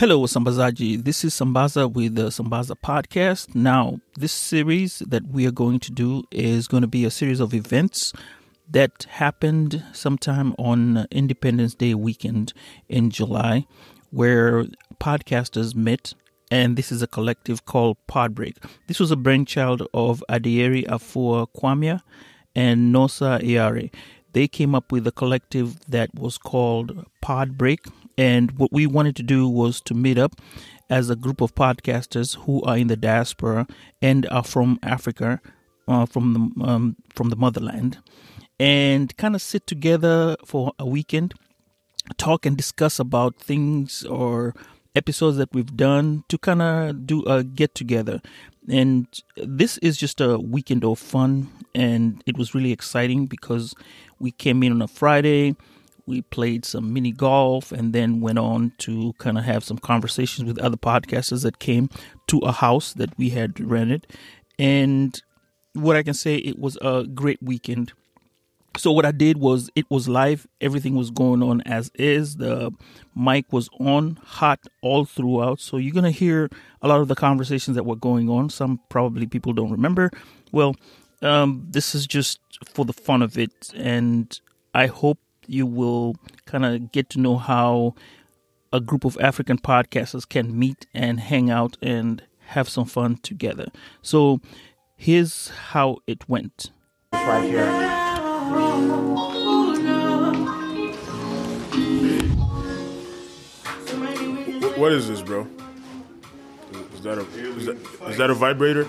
Hello, Sambazaji. This is Sambaza with the Sambaza podcast. Now, this series that we are going to do is going to be a series of events that happened sometime on Independence Day weekend in July, where podcasters met. And this is a collective called Podbreak. This was a brainchild of Adieri Afua Kwamia and Nosa Iyare. They came up with a collective that was called Podbreak and what we wanted to do was to meet up as a group of podcasters who are in the diaspora and are from Africa, uh, from the um, from the motherland, and kind of sit together for a weekend, talk and discuss about things or episodes that we've done to kind of do a get together. And this is just a weekend of fun, and it was really exciting because we came in on a Friday we played some mini golf and then went on to kind of have some conversations with other podcasters that came to a house that we had rented. And what I can say, it was a great weekend. So what I did was it was live. Everything was going on as is. The mic was on hot all throughout. So you're gonna hear a lot of the conversations that were going on. Some probably people don't remember. Well, um, this is just for the fun of it, and I hope you will kind of get to know how a group of African podcasters can meet and hang out and have some fun together. So here's how it went. Right here. What is this, bro? Is that a is that, is that a vibrator?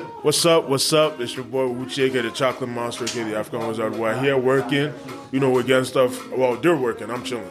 What's up? What's up? It's your boy Uche, the Chocolate Monster, okay, the African Wizard. We're here working. You know, we're getting stuff. Well, they're working. I'm chilling.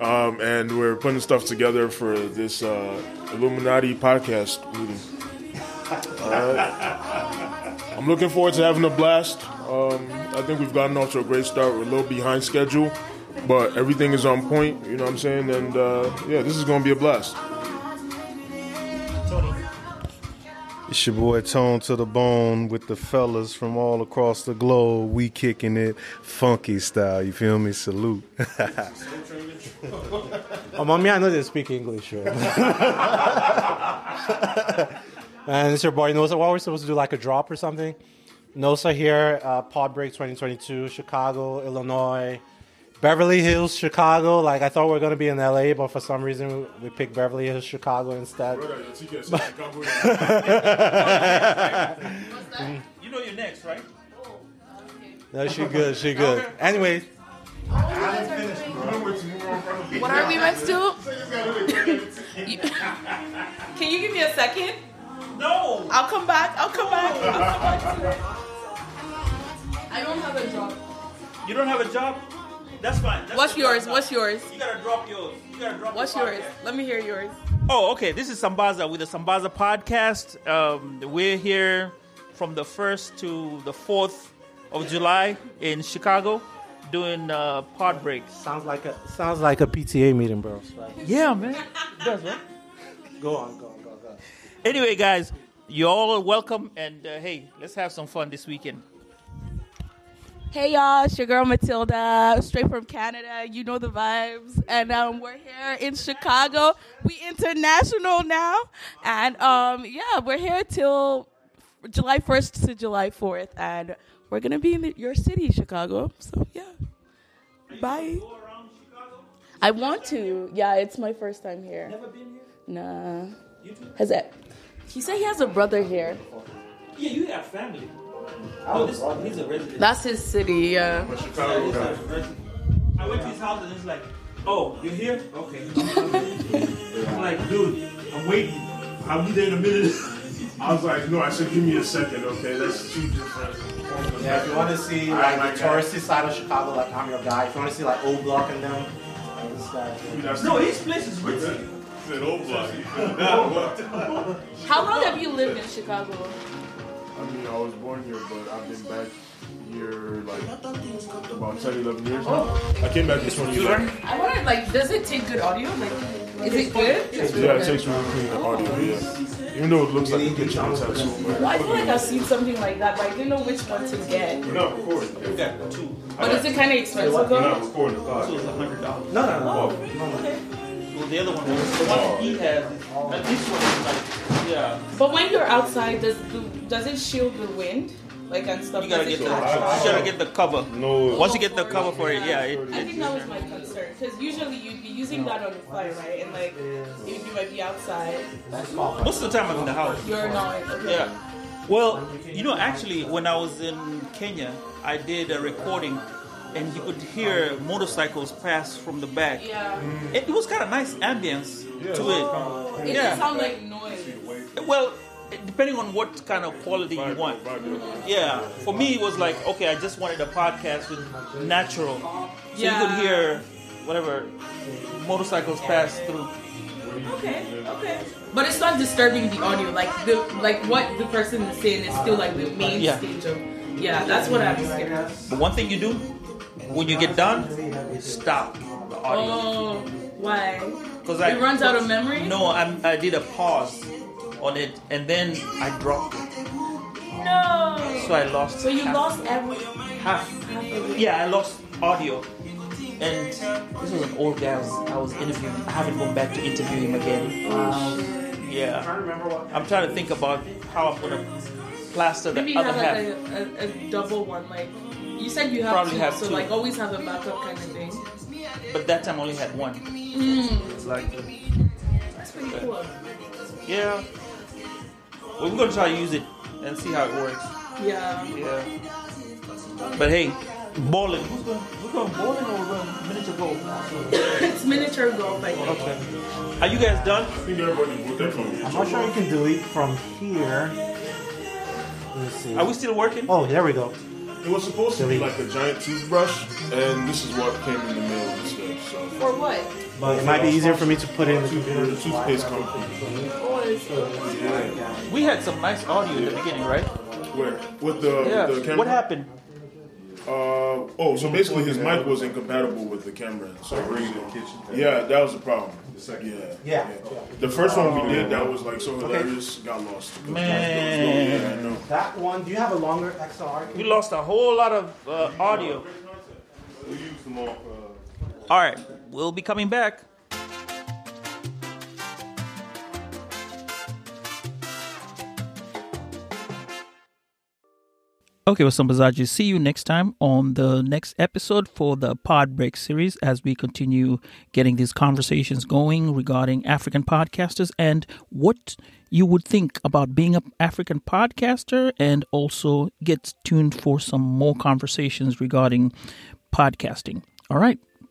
Um, and we're putting stuff together for this uh, Illuminati podcast meeting. Uh, I'm looking forward to having a blast. Um, I think we've gotten off to a great start. We're a little behind schedule, but everything is on point. You know what I'm saying? And uh, yeah, this is going to be a blast. It's your boy Tone to the Bone with the fellas from all across the globe. We kicking it funky style. You feel me? Salute. oh, mommy, I know they speak English. Right? and it's your boy Nosa. What we're supposed to do, like a drop or something? Nosa here, uh, Pod Break 2022, Chicago, Illinois. Beverly Hills, Chicago. Like I thought we were gonna be in LA, but for some reason we picked Beverly Hills, Chicago instead. you know you're next, right? No, she good. She good. Okay. Anyway. What are we meant to? Do? Can you give me a second? No. I'll come back. I'll come back. I'll come back. I don't have a job. You don't have a job? That's fine. That's What's yours? What's yours? You gotta drop yours. You gotta drop. What's your yours? Let me hear yours. Oh, okay. This is Sambaza with the Sambaza podcast. Um, we're here from the first to the fourth of July in Chicago, doing uh, pod breaks. Sounds like a sounds like a PTA meeting, bro. Yeah, man. It does, right? Go on, go on, go on, go on. Anyway, guys, you're all welcome, and uh, hey, let's have some fun this weekend. Hey y'all, it's your girl Matilda, straight from Canada. You know the vibes, and um, we're here in Chicago. We international now, and um, yeah, we're here till July 1st to July 4th, and we're gonna be in the, your city, Chicago. So yeah, bye. I want to. Yeah, it's my first time here. Never been here. Nah. Has it? He said he has a brother here. Yeah, you have family. Oh, this, he's a resident. That's his city, yeah. I went to his house and it's like, oh, you're here? Okay. I'm like, dude, I'm waiting. I'll be there in a minute. I was like, no, I said, give me a second, okay? That's two different. Yeah, if you want to see All like right, the my guy. touristy side of Chicago, like I'm your guy. If you want to see like Old Block and them, like this guy. That's No, his place is rich. Said old block. How long have you lived in Chicago? I mean, I was born here, but I've been back here like about 10, 11 years now. I came back in 2011. I wonder, like, does it take good audio? Like, is it good? Yeah, it takes really clean audio, yeah. Even though it looks like a kitchen in Texas. Well, I feel like I've seen something like that, but I didn't know which one to get. No, recording. We got two. But is it kind of expensive We're though? not recording the So podcast. it's a hundred dollars. No, no, no. Okay. Well, the other one, the one he has, this one is like, yeah. But when you're outside, does the, does it shield the wind, like and stuff? You gotta get the, you gotta get the cover. No. Once you get the cover for it, yeah, it, I think that was my concern because usually you'd be using that on the fly, right? And like, if you might be outside, most of the time I'm in the house. you're not. Okay. Yeah. Well, you know, actually, when I was in Kenya, I did a recording, and you could hear motorcycles pass from the back. Yeah. It, was kind of nice ambience to it. Oh, it Yeah. doesn't sound like noise. Well, depending on what kind of quality you want. Yeah, for me it was like okay, I just wanted a podcast with natural, so you could hear whatever motorcycles pass through. Okay. Okay. But it's not disturbing the audio. Like the like what the person is saying is still like the main Yeah. stage of. Yeah, that's what I'm scared of. But one thing you do when you get done, stop the audio Oh, why? because It runs out of memory. No, I'm, I did a pause on it and then I dropped it, No. so I lost. So you half- lost every half. half. Yeah, I lost audio. And this was an old guy I was, I was interviewing. I haven't gone back to interview him again. Yeah. I'm trying to think about how I'm gonna plaster the Maybe you other have half. like a, a, a double one. Like you said, you have Probably two, have so two. like always have a backup kind of thing. But that time I only had one. Hmm. Like, That's pretty cool. yeah. Well, we're gonna try to use it and see how it works. Yeah. Yeah. But hey, bowling. Who's going? We're going bowling or we're going miniature golf? it's miniature golf. I think. Okay. Are you guys done? I think everybody moved that from I'm not sure you can delete from here. Let's see. Are we still working? Oh, there we go. It was supposed to be like a giant toothbrush, and this is what came in the mail instead. So, For what? But it might be easier for me to put it in the computer. toothpaste company. We had some nice audio in the beginning, right? Where? With the, Yeah. the camera? What happened? Uh, oh, so basically his mic was incompatible with the camera. So yeah, that was the problem. Yeah. Yeah. The first one we did that was like so hilarious, got lost. Yeah, I Man, know. That one. Do you have a longer XLR? we lost a whole lot of uh, audio. We use them all. Uh, All right, we'll be coming back. Okay, what's well, Sambazaji, see you next time on the next episode for the Pod Break series as we continue getting these conversations going regarding African podcasters and what you would think about being an African podcaster, and also get tuned for some more conversations regarding podcasting. All right,